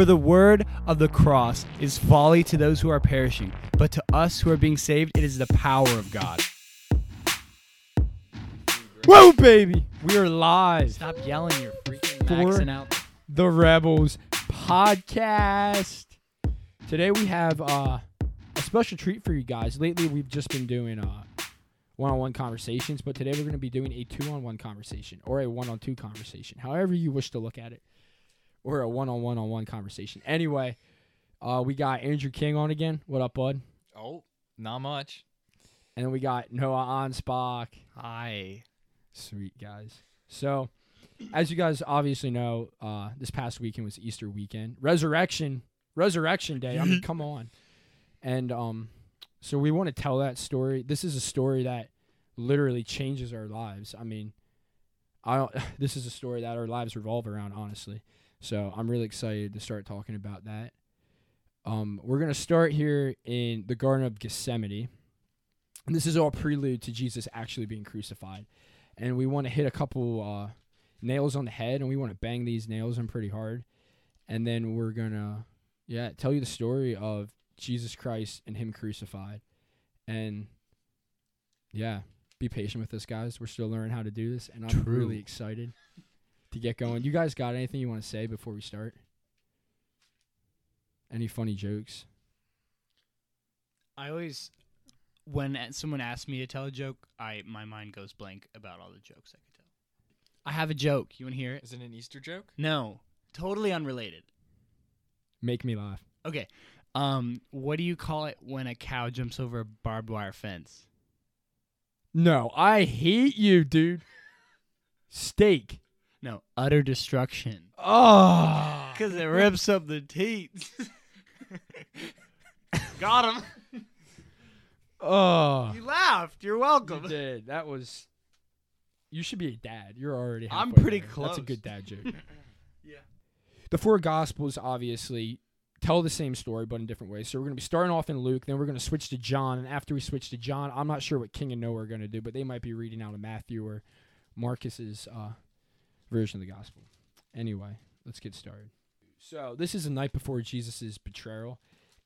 For the word of the cross is folly to those who are perishing, but to us who are being saved, it is the power of God. Whoa, baby! We are live. Stop yelling, you're freaking For- maxing out. The Rebels podcast. Today we have uh, a special treat for you guys. Lately we've just been doing uh, one-on-one conversations, but today we're going to be doing a two-on-one conversation or a one-on-two conversation, however you wish to look at it, or a one-on-one-on-one conversation. Anyway, uh, we got Andrew King on again. What up, bud? Oh, not much. And then we got Noah Anspach. Hi. Sweet guys. So, as you guys obviously know, uh, this past weekend was Easter weekend, Resurrection, Resurrection Day. I mean, come on. And um, so we want to tell that story. This is a story that literally changes our lives. I mean, I don't. This is a story that our lives revolve around, honestly. So I'm really excited to start talking about that. Um, we're gonna start here in the Garden of Gethsemane, and this is all prelude to Jesus actually being crucified and we want to hit a couple uh, nails on the head, and we want to bang these nails in pretty hard, and then we're gonna yeah tell you the story of Jesus Christ and Him crucified, and yeah, be patient with us, guys. We're still learning how to do this, and I'm True. really excited to get going. You guys got anything you want to say before we start? Any funny jokes? I always, when someone asks me to tell a joke, I my mind goes blank about all the jokes I could tell. I have a joke. You want to hear it? Is it an Easter joke? No, totally unrelated. Make me laugh. Okay. Um, what do you call it when a cow jumps over a barbed wire fence? No, I hate you, dude. Steak. No, utter destruction. Oh. Because it rips up the teats. Got him. Oh. You laughed. You're You welcome. did. That was. You should be a dad. You're already. I'm pretty there. That's a good dad joke. Yeah. The four gospels obviously tell the same story, but in different ways. So we're going to be starting off in Luke, then we're going to switch to John, and after we switch to John, I'm not sure what King and Noah are going to do, but they might be reading out of Matthew or Marcus's uh, version of the gospel. Anyway, let's get started. So this is the night before Jesus' betrayal,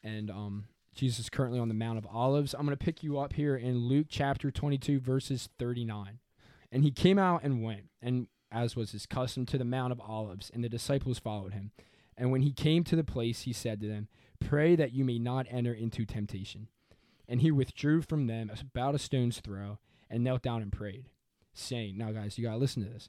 and um, Jesus is currently on the Mount of Olives. I'm going to pick you up here in Luke chapter 22, verses 39. And he came out and went, and as was his custom, to the Mount of Olives, and the disciples followed him. And when he came to the place, he said to them, Pray that you may not enter into temptation. And he withdrew from them about a stone's throw, and knelt down and prayed, saying, Now, guys, you got to listen to this.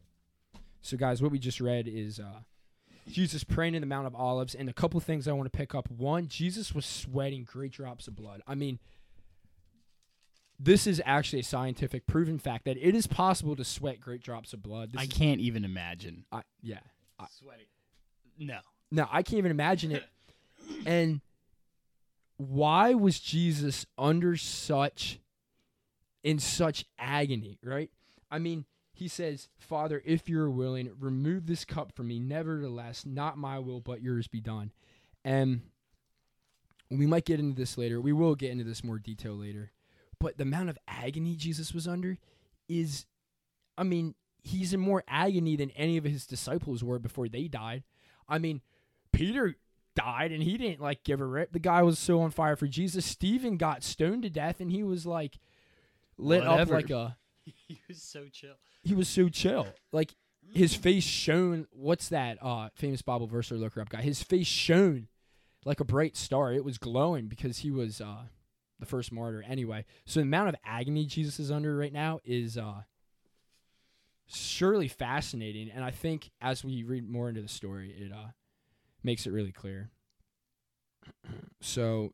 So, guys, what we just read is uh, Jesus praying in the Mount of Olives. And a couple things I want to pick up. One, Jesus was sweating great drops of blood. I mean, this is actually a scientific proven fact that it is possible to sweat great drops of blood. This I is- can't even imagine. I, yeah. I- Sweating. No. No, I can't even imagine it. And why was Jesus under such in such agony, right? I mean, he says, "Father, if you're willing, remove this cup from me. Nevertheless, not my will, but yours be done." And we might get into this later. We will get into this more detail later. But the amount of agony Jesus was under is I mean, he's in more agony than any of his disciples were before they died. I mean, Peter died and he didn't like give a rip. The guy was so on fire for Jesus. Stephen got stoned to death and he was like lit Whatever. up like a he was so chill. he was so chill. Like his face shone what's that uh famous Bible verse or looker up guy? His face shone like a bright star. It was glowing because he was uh the first martyr anyway. So the amount of agony Jesus is under right now is uh surely fascinating and I think as we read more into the story it uh makes it really clear. So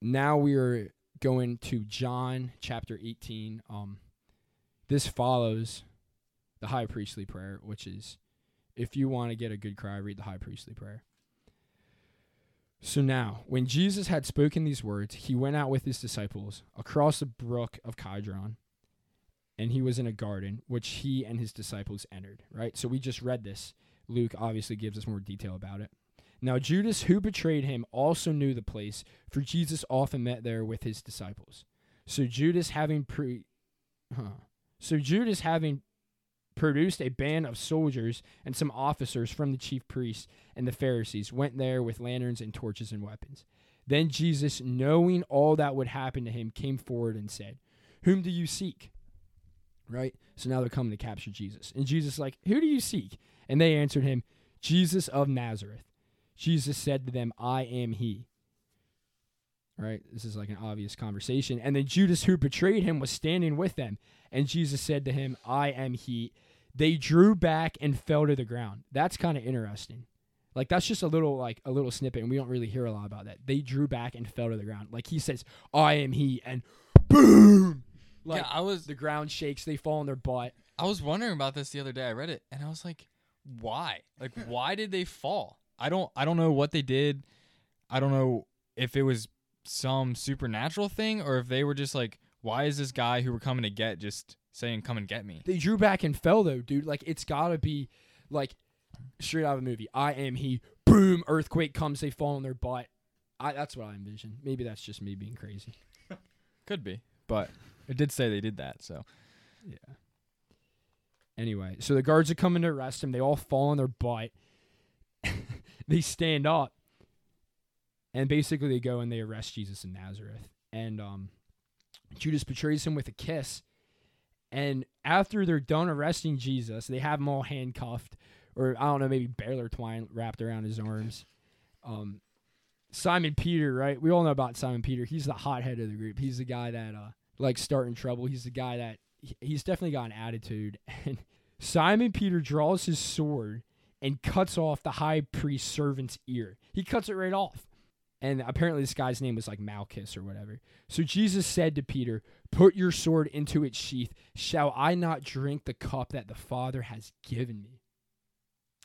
now we are going to John chapter 18. Um this follows the high priestly prayer, which is if you want to get a good cry, read the high priestly prayer. So now, when Jesus had spoken these words, he went out with his disciples across the brook of Kidron, and he was in a garden, which he and his disciples entered. Right? So we just read this. Luke obviously gives us more detail about it. Now, Judas, who betrayed him, also knew the place, for Jesus often met there with his disciples. So Judas, having pre, huh. So Judas, having produced a band of soldiers and some officers from the chief priests and the Pharisees, went there with lanterns and torches and weapons. Then Jesus, knowing all that would happen to him, came forward and said, "Whom do you seek?" Right. So now they're coming to capture Jesus, and Jesus like, "Who do you seek?" And they answered him, "Jesus of Nazareth." Jesus said to them, I am he. Right? This is like an obvious conversation. And then Judas, who betrayed him, was standing with them. And Jesus said to him, I am he. They drew back and fell to the ground. That's kind of interesting. Like that's just a little like a little snippet, and we don't really hear a lot about that. They drew back and fell to the ground. Like he says, I am he, and boom. Like yeah, I was the ground shakes, they fall on their butt. I was wondering about this the other day. I read it and I was like, why? Like why did they fall? I don't I don't know what they did. I don't know if it was some supernatural thing or if they were just like, why is this guy who we're coming to get just saying come and get me? They drew back and fell though, dude. Like it's gotta be like straight out of a movie. I am he. Boom! Earthquake comes. They fall on their butt. I, that's what I envision. Maybe that's just me being crazy. Could be, but it did say they did that. So Yeah. Anyway, so the guards are coming to arrest him. They all fall on their butt. they stand up, and basically they go and they arrest Jesus in Nazareth. And um, Judas betrays him with a kiss. And after they're done arresting Jesus, they have him all handcuffed, or I don't know, maybe baler twine wrapped around his arms. Um, Simon Peter, right? We all know about Simon Peter. He's the hothead of the group. He's the guy that uh, likes starting trouble. He's the guy that he's definitely got an attitude. And Simon Peter draws his sword and cuts off the high priest's servant's ear. He cuts it right off. And apparently, this guy's name was like Malchus or whatever. So Jesus said to Peter, Put your sword into its sheath. Shall I not drink the cup that the Father has given me?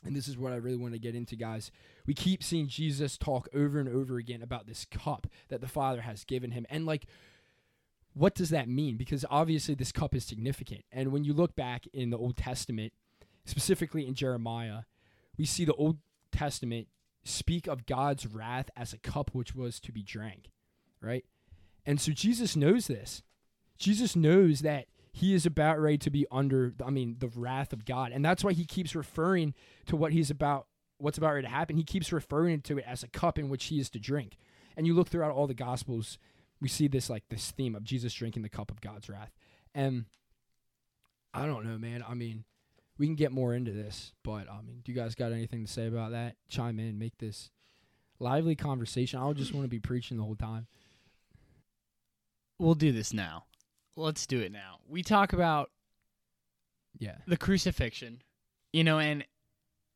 And this is what I really want to get into, guys. We keep seeing Jesus talk over and over again about this cup that the Father has given him. And like, what does that mean? Because obviously, this cup is significant. And when you look back in the Old Testament, specifically in Jeremiah, we see the Old Testament speak of God's wrath as a cup which was to be drank, right? And so Jesus knows this. Jesus knows that he is about ready to be under, I mean, the wrath of God. And that's why he keeps referring to what he's about, what's about ready to happen. He keeps referring to it as a cup in which he is to drink. And you look throughout all the Gospels, we see this like this theme of Jesus drinking the cup of God's wrath. And I don't know, man. I mean, we can get more into this, but I mean, do you guys got anything to say about that? Chime in, make this lively conversation. I don't just want to be preaching the whole time. We'll do this now. Let's do it now. We talk about Yeah. the crucifixion, you know, and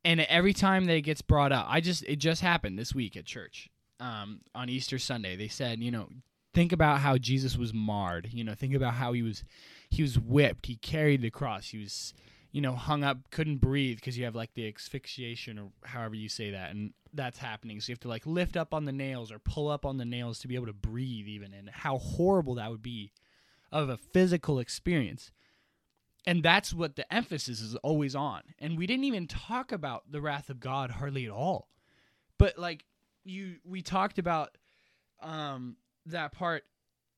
and every time that it gets brought up, I just it just happened this week at church. Um, on Easter Sunday, they said, you know, think about how Jesus was marred. You know, think about how he was he was whipped. He carried the cross. He was, you know, hung up, couldn't breathe because you have like the asphyxiation or however you say that, and that's happening. So you have to like lift up on the nails or pull up on the nails to be able to breathe, even, and how horrible that would be of a physical experience. And that's what the emphasis is always on. And we didn't even talk about the wrath of God hardly at all. But like you we talked about um that part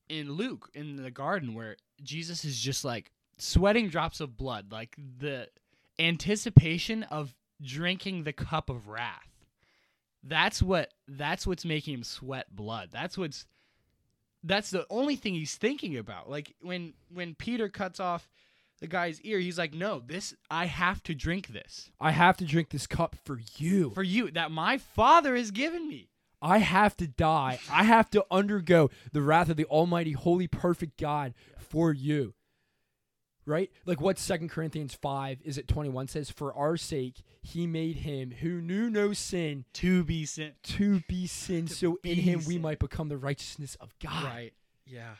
in Luke in the garden where Jesus is just like sweating drops of blood, like the anticipation of drinking the cup of wrath. That's what that's what's making him sweat blood. That's what's that's the only thing he's thinking about. Like when when Peter cuts off the guy's ear, he's like, "No, this I have to drink this I have to drink this cup for you. for you that my Father has given me." I have to die. I have to undergo the wrath of the almighty, holy, perfect God for you. Right? Like what Second Corinthians 5 is it 21 says, For our sake he made him who knew no sin To be sin. to be sin, To so in be him we might become the righteousness of God. Right. Yeah.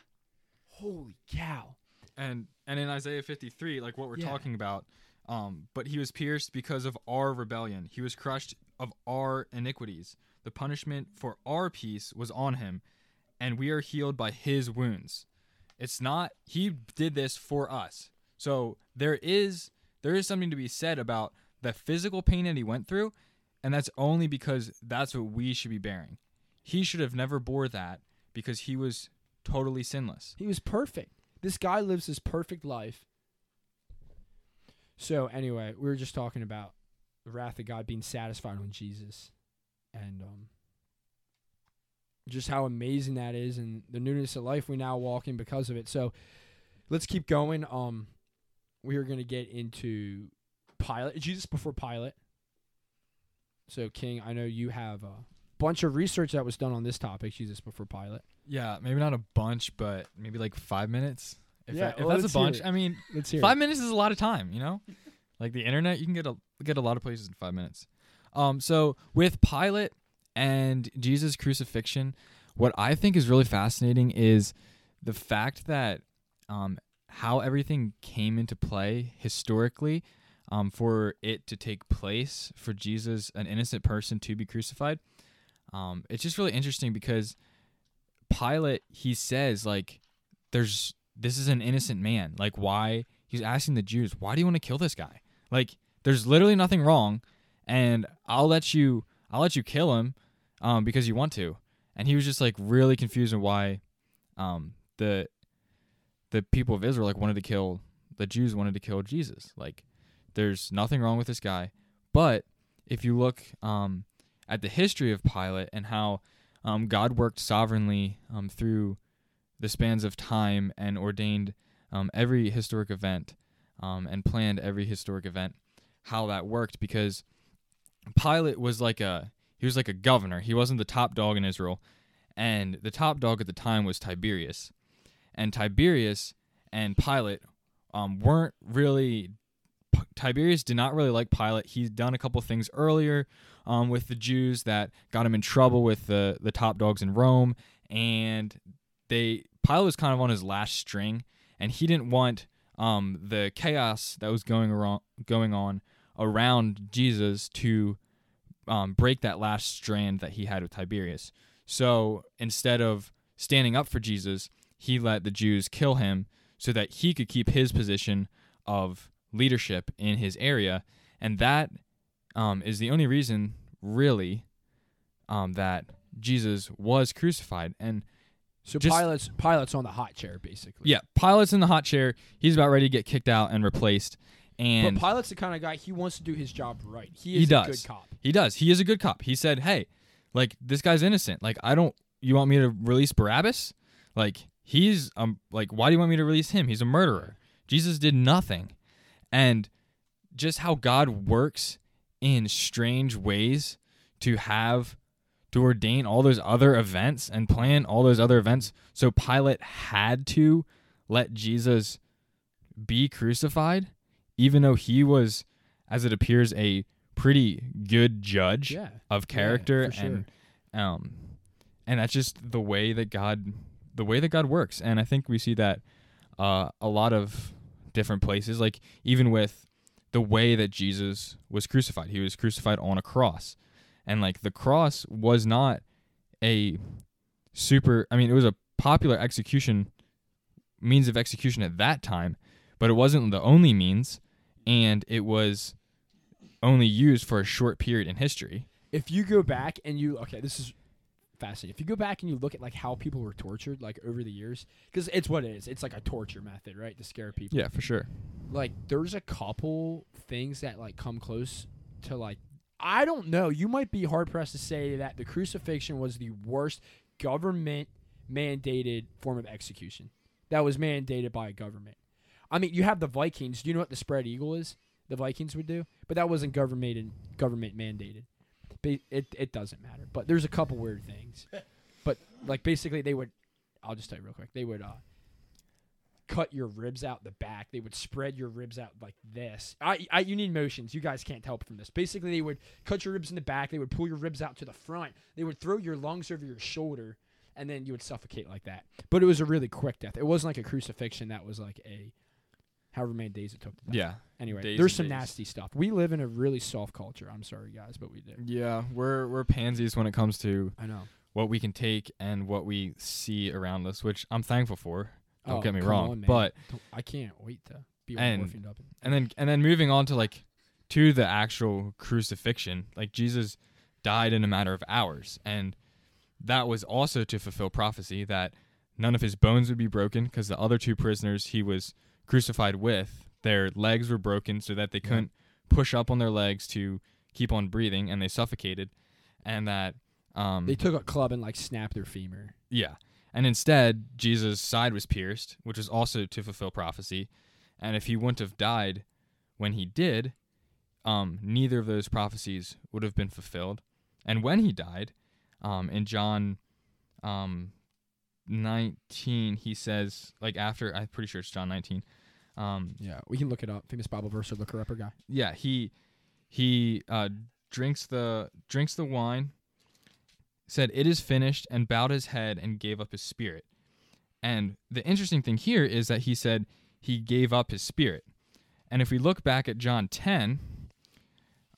Holy cow. and and in Isaiah 53, like what we're Yeah. talking about, um, but he was pierced because of our rebellion. He was crushed of our iniquities. The punishment for our peace was on him, and we are healed by his wounds. It's not he did this for us. So there is there is something to be said about the physical pain that he went through, and that's only because that's what we should be bearing. He should have never bore that because he was totally sinless. He was perfect. This guy lives his perfect life. So anyway, we were just talking about the wrath of God being satisfied on Jesus, and um, just how amazing that is, and the newness of life we now walk in because of it. So let's keep going. Um, we are going to get into Pilate, Jesus before Pilate. So King, I know you have a bunch of research that was done on this topic, Jesus before Pilate. Yeah, maybe not a bunch, but maybe like five minutes. If, Yeah, that- if well, that's a bunch. I mean, Let's hear. five minutes is a lot of time. You know, like the internet, you can get a get a lot of places in five minutes. Um, so with Pilate and Jesus' crucifixion, what I think is really fascinating is the fact that um, how everything came into play historically um, for it to take place for Jesus, an innocent person, to be crucified. Um, it's just really interesting because Pilate he says like there's this is an innocent man. Like why he's asking the Jews, why do you want to kill this guy? Like there's literally nothing wrong and I'll let you I'll let you kill him um because you want to. And he was just like really confused on why um the the people of Israel like wanted to kill the Jews wanted to kill Jesus. Like there's nothing wrong with this guy. But if you look um at the history of Pilate and how um, God worked sovereignly um, through the spans of time and ordained um, every historic event um, and planned every historic event, how that worked because Pilate was like a he was like a governor. He wasn't the top dog in Israel, and the top dog at the time was Tiberius, and Tiberius and Pilate um, weren't really. Tiberius did not really like Pilate. He's done a couple things earlier um, with the Jews that got him in trouble with the the top dogs in Rome, and they Pilate was kind of on his last string, and he didn't want um, the chaos that was going around going on around Jesus to um, break that last strand that he had with Tiberius. So instead of standing up for Jesus, he let the Jews kill him so that he could keep his position of leadership in his area, and that um, is the only reason, really, um, that Jesus was crucified. And So Just- Pilate's Pilate's on the hot chair, basically. yeah, Pilate's in the hot chair. He's about ready to get kicked out and replaced. And but Pilate's the kind of guy he wants to do his job right. He He is a does. good cop. He does. He is a good cop. He said, "Hey, like this guy's innocent. Like I don't. You want me to release Barabbas? Like he's um. Like why do you want me to release him? He's a murderer. Jesus did nothing, and just how God works in strange ways to have to ordain all those other events and plan all those other events. So Pilate had to let Jesus be crucified, even though he was, as it appears, a pretty good judge Yeah. of character for sure. and um and that's just the way that God the way that God works. And I think we see that uh a lot of different places like even with the way that Jesus was crucified. He was crucified on a cross. And like the cross was not a super I mean it was a popular execution means of execution at that time but it wasn't the only means. And it was only used for a short period in history. If you go back and you okay, this is fascinating. If you go back and you look at like how people were tortured like over the years, because it's what it is. It's like a torture method, right, to scare people. Yeah, for sure. Like there's a couple things that like come close to like I don't know. You might be hard pressed to say that the crucifixion was the worst government mandated form of execution that was mandated by a government. I mean, you have the Vikings. Do you know what the spread eagle is? The Vikings would do, but that wasn't government government mandated. It it doesn't matter. But there's a couple weird things. But like basically, they would. I'll just tell you real quick. They would uh, cut your ribs out the back. They would spread your ribs out like this. I, I you need motions. You guys can't help from this. Basically, they would cut your ribs in the back. They would pull your ribs out to the front. They would throw your lungs over your shoulder, and then you would suffocate like that. But it was a really quick death. It wasn't like a crucifixion. That was like a however many days it took. To die. Yeah. Anyway, Days there's some days. nasty stuff. We live in a really soft culture. I'm sorry, guys, but we do. Yeah, we're we're pansies when it comes to I know. what we can take and what we see around us, which I'm thankful for. Don't Oh, get me wrong, on, but I can't wait to be And- orphaned up. and then and then moving on to like to the actual crucifixion, like Jesus died in a matter of hours, and that was also to fulfill prophecy that none of his bones would be broken because the other two prisoners he was crucified with, their legs were broken so that they couldn't push up on their legs to keep on breathing, and they suffocated, and that um They took a club and like snapped their femur. Yeah. And instead, Jesus' side was pierced, which was also to fulfill prophecy. And if he wouldn't have died when he did, um, neither of those prophecies would have been fulfilled. And when he died, um, in John um, 19, he says, like after, I'm pretty sure it's John 19. Um, Yeah, we can look it up. Famous Bible verse or looker upper guy. yeah, he he uh, drinks the drinks the wine, said it is finished, and bowed his head and gave up his spirit. And the interesting thing here is that he said he gave up his spirit. And if we look back at John 10,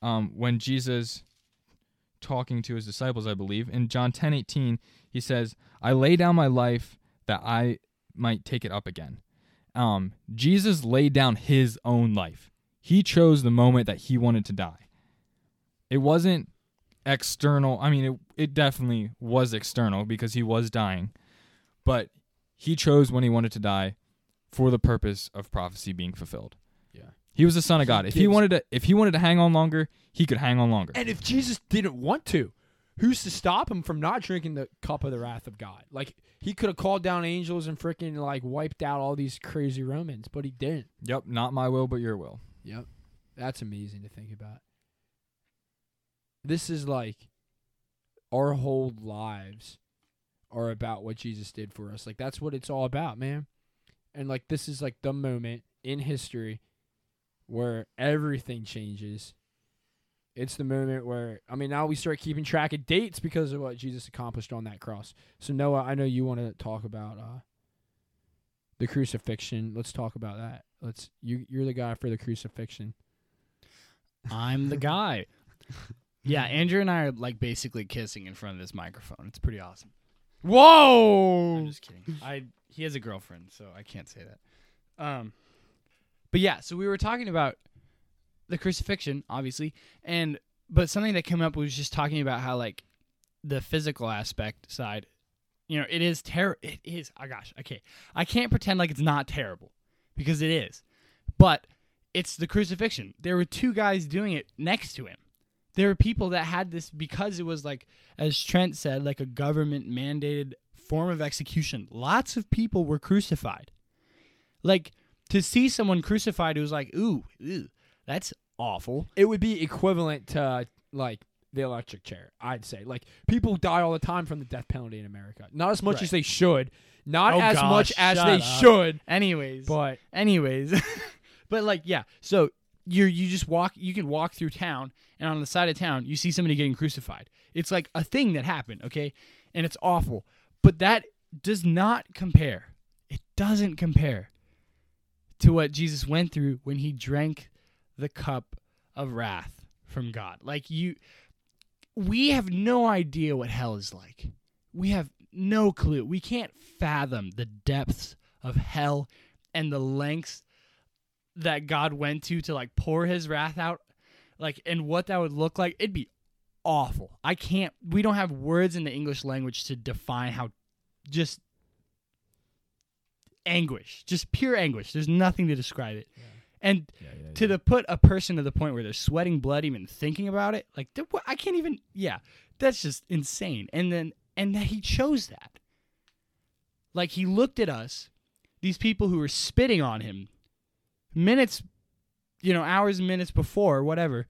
um, when Jesus talking to his disciples, I believe, in John 10 18, he says, I lay down my life that I might take it up again. Um, Jesus laid down his own life. He chose the moment that he wanted to die. It wasn't external. I mean, it, it definitely was external because he was dying, but he chose when he wanted to die for the purpose of prophecy being fulfilled. Yeah. He was the son of God. If he wanted to if he wanted to hang on longer, he could hang on longer. And if Jesus didn't want to, who's to stop him from not drinking the cup of the wrath of God? Like he could have called down angels and freaking like wiped out all these crazy Romans, but he didn't. Yep, not my will but your will. Yep. That's amazing to think about. This is like our whole lives are about what Jesus did for us. Like that's what it's all about, man. And like this is like the moment in history where everything changes. It's the moment where I mean now we start keeping track of dates because of what Jesus accomplished on that cross. So Noah, I know you want to talk about uh the crucifixion. Let's talk about that. Let's you you're the guy for the crucifixion. I'm the guy. yeah, Andrew and I are like basically kissing in front of this microphone. It's pretty awesome. Whoa! I'm just kidding. I he has a girlfriend, so I can't say that. Um, but yeah, so we were talking about the crucifixion, obviously, and but something that came up was just talking about how like the physical aspect side, you know, it is ter. It is. Oh gosh, okay, I can't pretend like it's not terrible because it is, but it's the crucifixion. There were two guys doing it next to him. There were people that had this because it was like, as Trent said, like a government mandated form of execution. Lots of people were crucified. Like to see someone crucified, it was like, ooh, ooh that's awful. It would be equivalent to like the electric chair. I'd say like people die all the time from the death penalty in America. Not as much Right. as they should. Not Oh, as gosh, much as shut they up. should. Anyways, But anyways, but like yeah, so you you just walk you can walk through town and on the side of town you see somebody getting crucified. It's like a thing that happened, okay? And it's awful. But that does not compare. It doesn't compare to what Jesus went through when he drank the cup of wrath from God. Like you we have no idea what hell is like. We have no clue. We can't fathom the depths of hell and the lengths that God went to to like pour his wrath out like and what that would look like. It'd be awful. I can't we don't have words in the English language to define how just anguish, just pure anguish. There's nothing to describe it. And to the put a person to the point where they're sweating blood even thinking about it like i can't even yeah that's just insane. And then and that he chose that. Like he looked at us these people who were spitting on him minutes you know hours and minutes before whatever.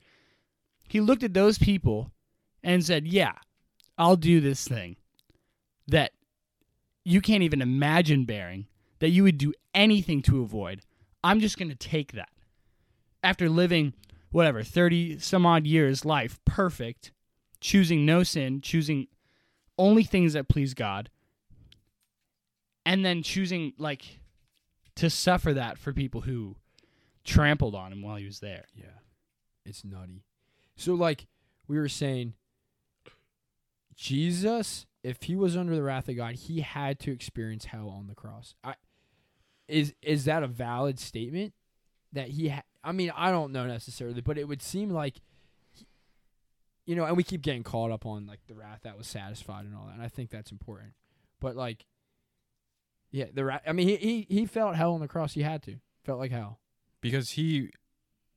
He looked at those people and said yeah i'll do this thing that you can't even imagine bearing that you would do anything to avoid i'm just going to take that after living whatever 30 some odd years life perfect choosing no sin choosing only things that please god and then choosing like to suffer that for people who trampled on him while he was there. Yeah. It's nutty. So like we were saying Jesus, if he was under the wrath of God, he had to experience hell on the cross. I is is that a valid statement that he ha- I mean, I don't know necessarily, but it would seem like you know, and we keep getting caught up on like the wrath that was satisfied and all that, and I think that's important. But like yeah, the wrath, I mean, he, he he felt hell on the cross. He had to. Felt like hell. because he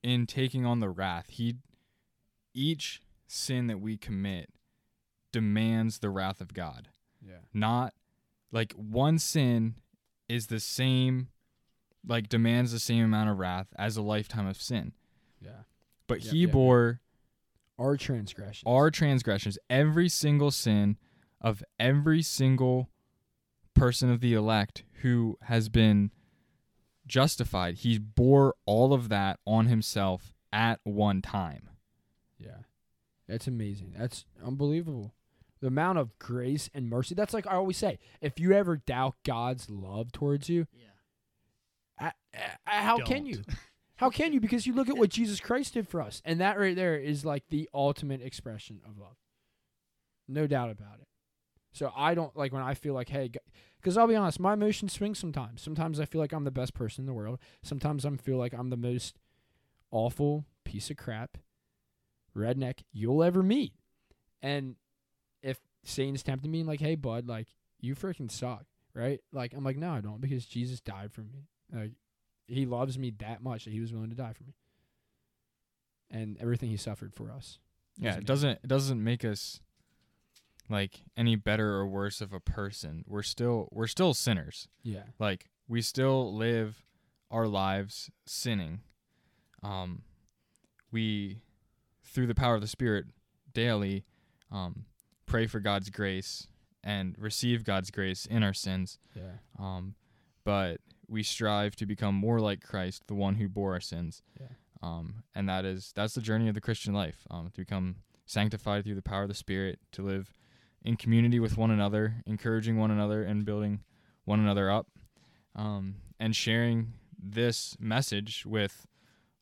in taking on the wrath he each sin that we commit demands the wrath of god Yeah. not like one sin is the same like demands the same amount of wrath as a lifetime of sin Yeah. but Yep, he yep, yep. bore Our transgressions. our transgressions every single sin of every single person of the elect who has been justified he bore all of that on himself at one time Yeah. That's amazing. That's unbelievable. The amount of grace and mercy. That's like I always say, if you ever doubt God's love towards you, Yeah. I, I, how can you? How can you? Because you look at what Jesus Christ did for us, and that right there is like the ultimate expression of love. No doubt about it. So I don't like when I feel like, hey, because I'll be honest, my emotions swing sometimes. Sometimes I feel like I'm the best person in the world. Sometimes I feel like I'm the most awful piece of crap redneck you'll ever meet. And if Satan's tempting me, like, hey, bud, like, you freaking suck, right? Like, I'm like, no, I don't, because Jesus died for me. Like, he loves me that much that he was willing to die for me. And everything he suffered for us. yeah it? doesn't it doesn't make us like any better or worse of a person we're still we're still sinners Yeah. like we still live our lives sinning um we through the power of the spirit daily um pray for god's grace and receive god's grace in our sins Yeah. um but we strive to become more like christ the one who bore our sins Yeah. um and that is that's the journey of the christian life um to become sanctified through the power of the spirit to live in community with one another encouraging one another and building one another up um, and sharing this message with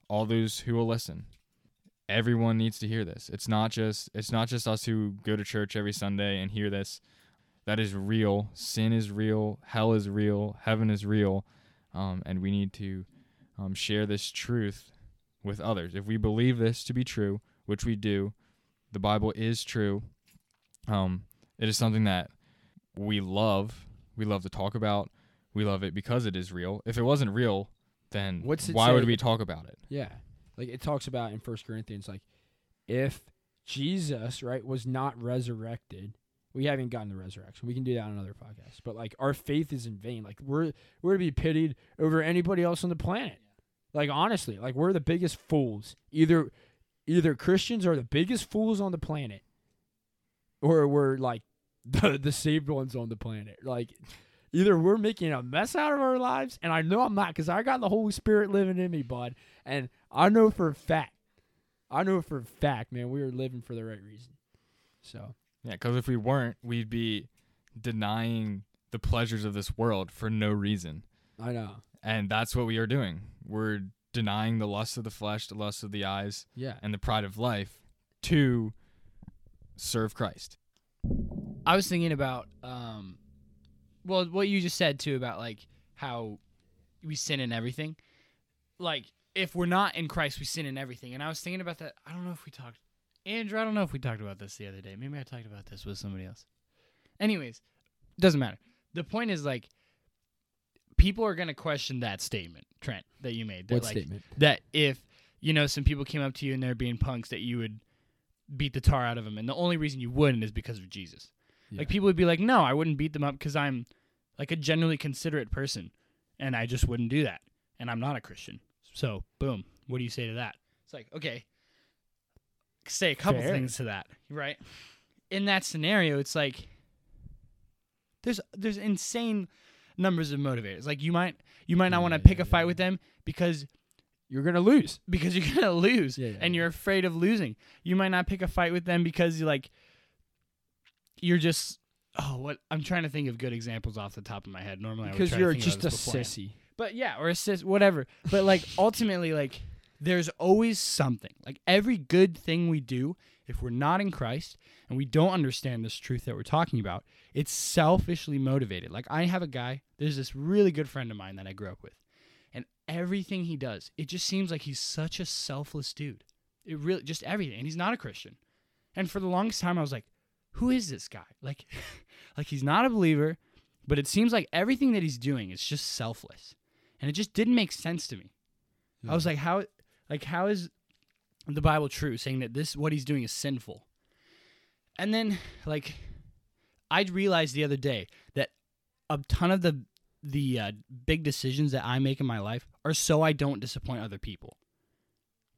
all those who will listen. Everyone needs to hear this. It's not just it's not just us who go to church every Sunday and hear this. That is real. Sin is real. Hell is real. Heaven is real, um, and we need to um, share this truth with others. If we believe this to be true, which we do, the Bible is true. Um, it is something that we love. We love to talk about. We love it because it is real. If it wasn't real, then why would we talk about it? Yeah. Like it talks about in First Corinthians, like if Jesus, right, was not resurrected, we haven't gotten the resurrection. We can do that on another podcast. But like our faith is in vain. Like we're we're to be pitied over anybody else on the planet. Like honestly, like we're the biggest fools. Either either Christians are the biggest fools on the planet, or we're like the the saved ones on the planet. Like either we're making a mess out of our lives, and I know I'm not because I got the Holy Spirit living in me, bud. And I know for a fact, I know for a fact, man, we are living for the right reason. So Yeah, because if we weren't, we'd be denying the pleasures of this world for no reason. I know, And that's what we are doing. We're denying the lust of the flesh, the lust of the eyes, yeah, and the pride of life to serve Christ. I was thinking about um well what you just said too about like how we sin in everything. Like if we're not in Christ we sin in everything. And I was thinking about that I don't know if we talked Andrew, I don't know if we talked about this the other day. Maybe I talked about this with somebody else. Anyways, doesn't matter. The point is like people are going to question that statement, Trent, that you made. That, what like, statement? that if you know some people came up to you and they're being punks that you would beat the tar out of them and the only reason you wouldn't is because of jesus like people would be like no i wouldn't beat them up because i'm like a genuinely considerate person and i just wouldn't do that and i'm not a christian so boom what do you say to that it's like okay say a couple Fair. things to that right in that scenario it's like there's there's insane numbers of motivators like you might you might not want to Yeah, pick yeah, a fight yeah. with them because You're gonna lose. because you're gonna lose Yeah, yeah, and yeah. you're afraid of losing. You might not pick a fight with them because you like you're just oh what I'm trying to think of good examples off the top of my head. Normally I would Because you're just a beforehand. sissy. But yeah, or assist, whatever. But like ultimately, like there's always something. Like every good thing we do, if we're not in Christ and we don't understand this truth that we're talking about, it's selfishly motivated. Like I have a guy, there's this really good friend of mine that I grew up with. And everything he does, it just seems like he's such a selfless dude. It really just everything. And he's not a Christian. And for the longest time I was like, who is this guy? Like like he's not a believer, but it seems like everything that he's doing is just selfless. And it just didn't make sense to me. I was like, how like how is the Bible true saying that this what he's doing is sinful? And then like I realized the other day that a ton of the the uh, big decisions that I make in my life are so I don't disappoint other people.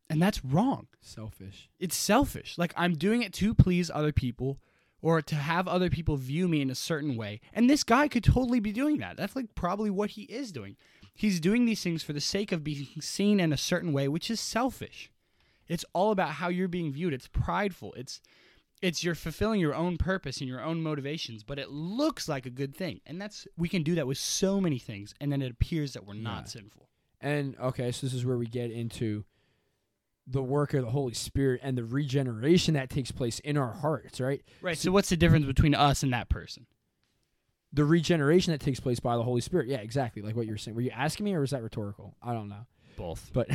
And that's wrong. selfish. It's selfish. Like I'm doing it to please other people or to have other people view me in a certain way. And this guy could totally be doing that. That's like probably what he is doing. He's doing these things for the sake of being seen in a certain way, which is selfish. It's all about how you're being viewed. It's prideful. It's it's you're fulfilling your own purpose and your own motivations, but it looks like a good thing. And that's we can do that with so many things and then it appears that we're not Yeah. sinful. And okay, so this is where we get into the work of the Holy Spirit and the regeneration that takes place in our hearts, right? Right. So what's the difference between us and that person? The regeneration that takes place by the Holy Spirit. Yeah, exactly. Like what you're saying. Were you asking me or was that rhetorical? I don't know. Both. But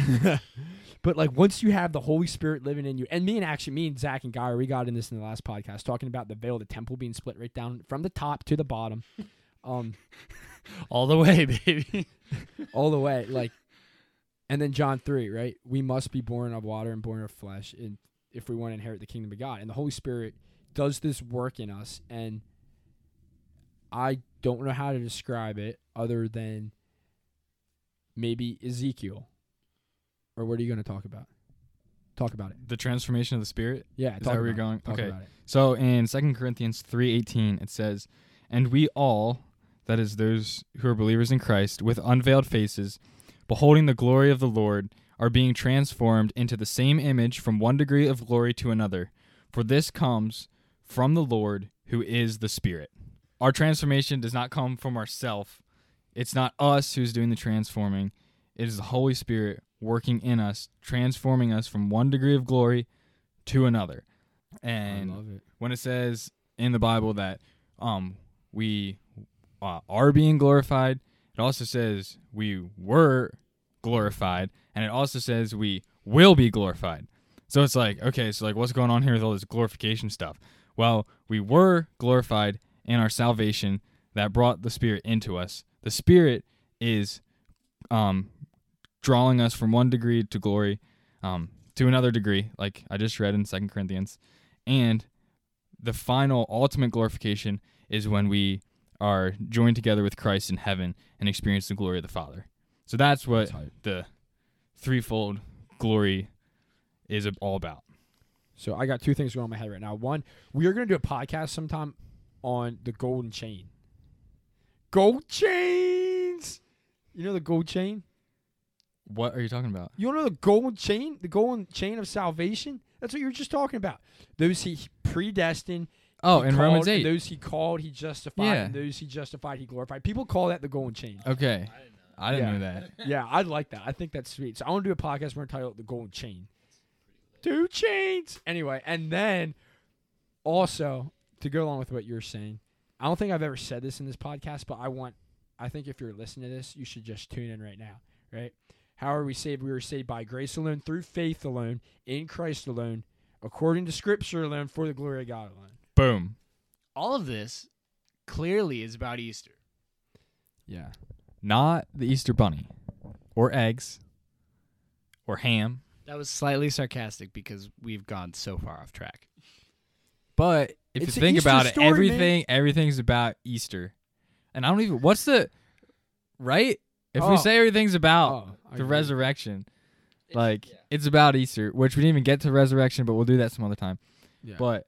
but like once you have the Holy Spirit living in you, and me and actually me and Zach and Guy, we got in this in the last podcast talking about the veil of the temple being split right down from the top to the bottom. Um All the way, baby. all the way like and then john 3 right we must be born of water and born of flesh and if we want to inherit the kingdom of god and the holy spirit does this work in us and i don't know how to describe it other than maybe ezekiel or what are you going to talk about talk about it The transformation of the spirit. yeah Is that where you're going? it. Talk Okay. about it. So in 2 Corinthians 3:18 it says, "And we all, that is those who are believers in Christ, with unveiled faces, beholding the glory of the Lord, are being transformed into the same image from one degree of glory to another, for this comes from the Lord, who is the Spirit." Our transformation does not come from ourself. It's not us who's doing the transforming. It is the Holy Spirit working in us, transforming us from one degree of glory to another. And it when it says in the Bible that um we uh, are being glorified, it also says we were glorified, and it also says we will be glorified. So it's like, okay, so like what's going on here with all this glorification stuff? Well, we were glorified in our salvation that brought the Spirit into us. The Spirit is um drawing us from one degree to glory um to another degree, like I just read in Second Corinthians. And the final ultimate glorification is when we are joined together with Christ in heaven and experience the glory of the Father. So that's what That's the threefold glory is all about. So I got two things going on in my head right now. One, we are going to do a podcast sometime on the golden chain. Gold chains. You know the gold chain? What are you talking about? You don't know the golden chain? The golden chain of salvation? That's what you were just talking about. Those he predestined. Oh, he in called, Romans 8. Those he called, he justified. Yeah. And those he justified, he glorified. People call that the golden chain. Okay. I didn't Yeah. know that. yeah, I like that. I think that's sweet. So I want to do a podcast. We're going to title it The Golden Chain. Two chains. Anyway, and then also to go along with what you're saying, I don't think I've ever said this in this podcast, but I want, I think if you're listening to this, you should just tune in right now, right? How are we saved? We were saved by grace alone, through faith alone, in Christ alone, according to Scripture alone, for the glory of God alone. Boom. All of this clearly is about Easter. Yeah. Not the Easter bunny or eggs or ham. That was slightly sarcastic because we've gone so far off track. But if It's you an think Easter about it, story, man. everything everything's about Easter. And I don't even what's the right? If Oh. we say everything's about Oh, I the agree. resurrection, like it's about Easter, which we didn't even get to resurrection, but we'll do that some other time. Yeah. But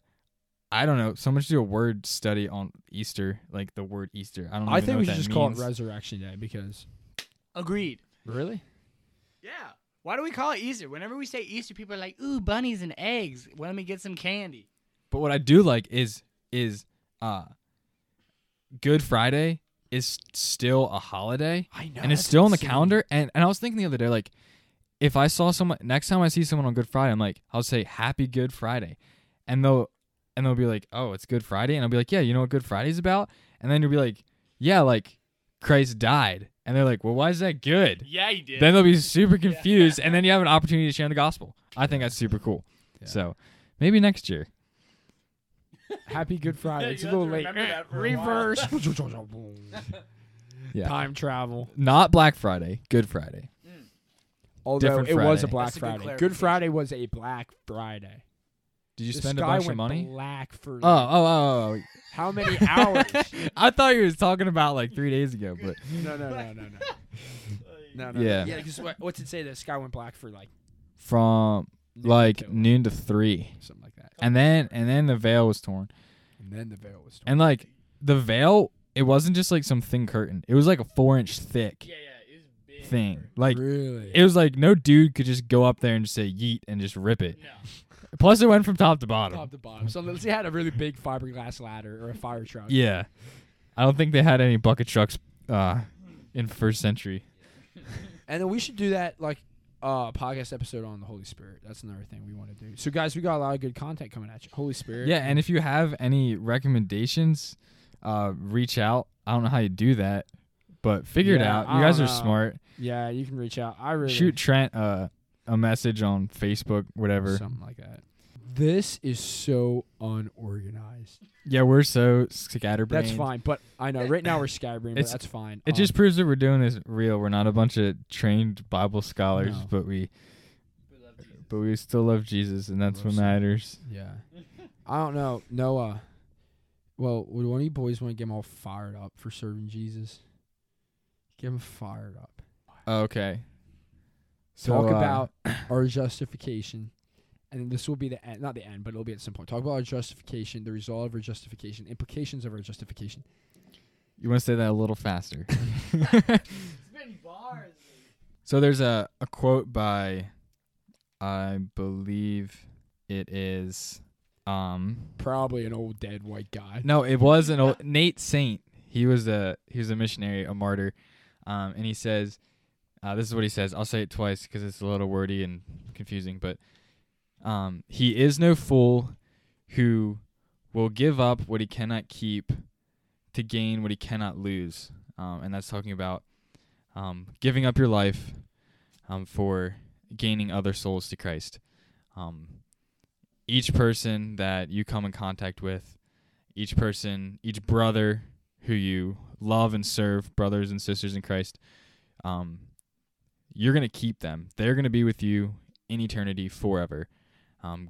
I don't know. Someone should do a word study on Easter, like the word Easter. I don't. Know. I think we should that just call it. Resurrection Day because. Agreed. Really? Yeah. Why do we call it Easter? Whenever we say Easter, people are like, "Ooh, bunnies and eggs. Let me get some candy." But what I do like is is uh Good Friday is still a holiday I know. and it's that's still on the calendar. And and I was thinking the other day, like, if I saw someone next time I see someone on Good Friday, I'm like, I'll say Happy Good Friday, and they'll and they'll be like, Oh, it's Good Friday, and I'll be like, Yeah, you know what Good Friday's about? And then you'll be like, Yeah, like Christ died, and they're like, Well, why is that good? Yeah, you did. Then they'll be super confused, and then you have an opportunity to share the gospel. I think that's super cool. Yeah. So maybe next year. Happy Good Friday. It's a little late. remember that for a while. Reverse. Yeah. Time travel. Not Black Friday, Good Friday. Mm. Although Different it was a Black That's a good Friday. Good. Friday was a Black Friday. Did you The spend a sky bunch of went money? Black for Oh, oh, oh, oh. how many hours? I thought you was talking about like three days ago, but no, no, no, no, no. No, no. Yeah. Yeah, because what, what's it say? The sky went black for like from noon like to- noon to three, something like that. and then and then the veil was torn, And then the veil was torn. and like the veil, it wasn't just like some thin curtain; it was like a four inch thick yeah, yeah, it was big. thing. Like really? it was like no dude could just go up there and just say yeet and just rip it. No. Plus, it went from top to bottom. top to bottom. So let's say had a really big fiberglass ladder or a fire truck. Yeah, I don't think they had any bucket trucks uh, in first century. And then we should do that like uh podcast episode on the Holy Spirit. That's another thing we want to do. So guys, we got a lot of good content coming at you. Holy Spirit. Yeah, and if you have any recommendations, uh, reach out. I don't know how you do that, but figure it Yeah, out. I You guys are smart. Yeah, you can reach out. I really Shoot Trent uh, a message on Facebook, whatever. something like that. This is so unorganized. Yeah, we're so scatterbrained. That's fine, but I know right now we're scatterbrained, but It's- that's fine. It Um, just proves that we're doing this real. We're not a bunch of trained Bible scholars, No. but we but we still love Jesus, and that's Love what so- matters. yeah. I don't know, Noah. Well, would one of you boys want to get him all fired up for serving Jesus? Get him fired up. Okay. So, Talk uh, about our justification, and then this will be the end, not the end, but it'll be at some point. Talk about our justification, the result of our justification, implications of our justification. You want to say that a little faster. Spin bars. So there's a, a quote by I believe it is um Probably an old dead white guy. no, it was an old Nate Saint. He was a he was a missionary, a martyr. Um and he says uh, this is what he says. I'll say it twice because it's a little wordy and confusing, but um he is no fool who will give up what he cannot keep to gain what he cannot lose. Um and that's talking about um, giving up your life um, for gaining other souls to Christ. Um, each person that you come in contact with, each person, each brother who you love and serve, brothers and sisters in Christ, um, you're going to keep them. They're going to be with you in eternity forever. Um,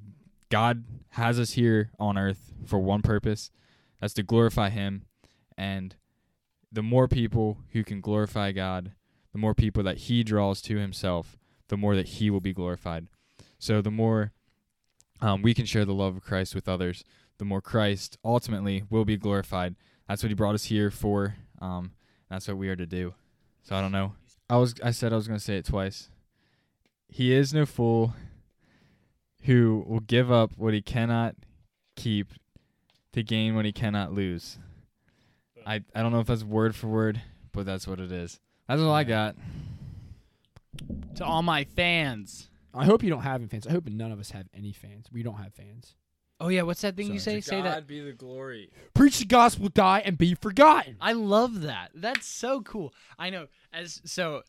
God has us here on earth for one purpose that's to glorify Him. And the more people who can glorify God, the more people that He draws to Himself, the more that He will be glorified. So the more um, we can share the love of Christ with others, the more Christ ultimately will be glorified. That's what He brought us here for. Um, that's what we are to do. So I don't know. I was I said I was going to say it twice. He is no fool who will give up what he cannot keep to gain what he cannot lose. I I don't know if that's word for word, but that's what it is. That's all I got. To all my fans. I hope you don't have any fans. I hope none of us have any fans. We don't have fans. Oh yeah, what's that thing you say? Sorry. Say that. be the glory. Preach the gospel, die, and be forgotten. I love that. That's so cool. I know. As so,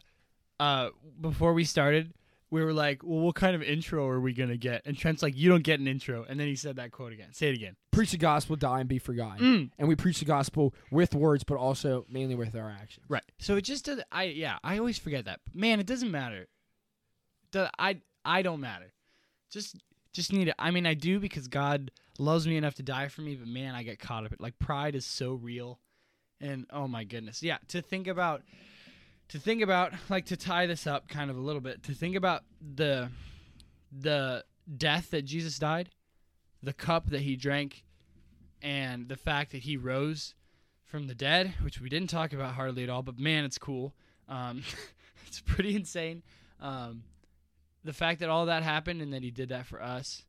uh, before we started, we were like, "Well, what kind of intro are we gonna get?" And Trent's like, "You don't get an intro." And then he said that quote again. Say it again. Preach the gospel, die, and be forgotten. Mm. And we preach the gospel with words, but also mainly with our actions. Right. So it just does. I yeah. I always forget that. Man, it doesn't matter. The, I I don't matter. Just just need it. I mean, I do because God loves me enough to die for me. But man, I get caught up. in Like pride is so real, and oh my goodness, yeah. To think about, to think about, like to tie this up kind of a little bit. To think about the the death that Jesus died, the cup that he drank, and the fact that he rose from the dead, which we didn't talk about hardly at all, but man, it's cool. Um, it's pretty insane. Um, the fact that all that happened and that he did that for us,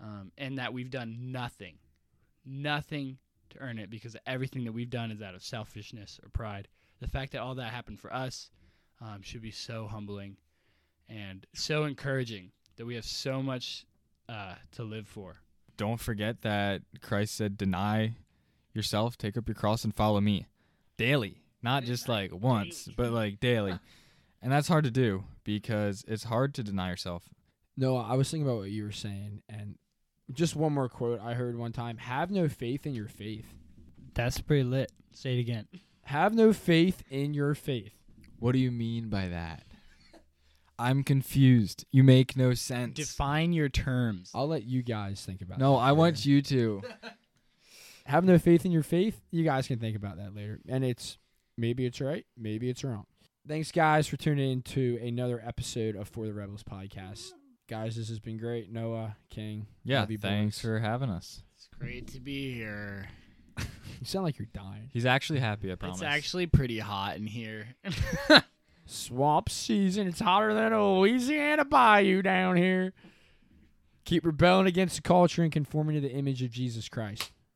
um, and that we've done nothing, nothing to to earn it because everything that we've done is out of selfishness or pride. The fact that all that happened for us um, should be so humbling and so encouraging that we have so much uh, to live for. Don't forget that Christ said, "Deny yourself, take up your cross, and follow me." Daily, not just like once, but like daily. And that's hard to do because it's hard to deny yourself. No, I was thinking about what you were saying, and just one more quote I heard one time: "Have no faith in your faith. That's pretty lit. Say it again. Have no faith in your faith." What do you mean by that? I'm confused. You make no sense. Define your terms. I'll let you guys think about. It. No, that I want you to. have no faith in your faith. You guys can think about that later, and it's maybe it's right, maybe it's wrong. Thanks, guys, for tuning in to another episode of For the Rebels podcast. Guys, this has been great. Noah King. Yeah, love thanks boys. for having us. It's great to be here. You sound like you're dying. He's actually happy. I promise. It's actually pretty hot in here. Swamp season. It's hotter than a Louisiana bayou down here. Keep rebelling against the culture and conforming to the image of Jesus Christ.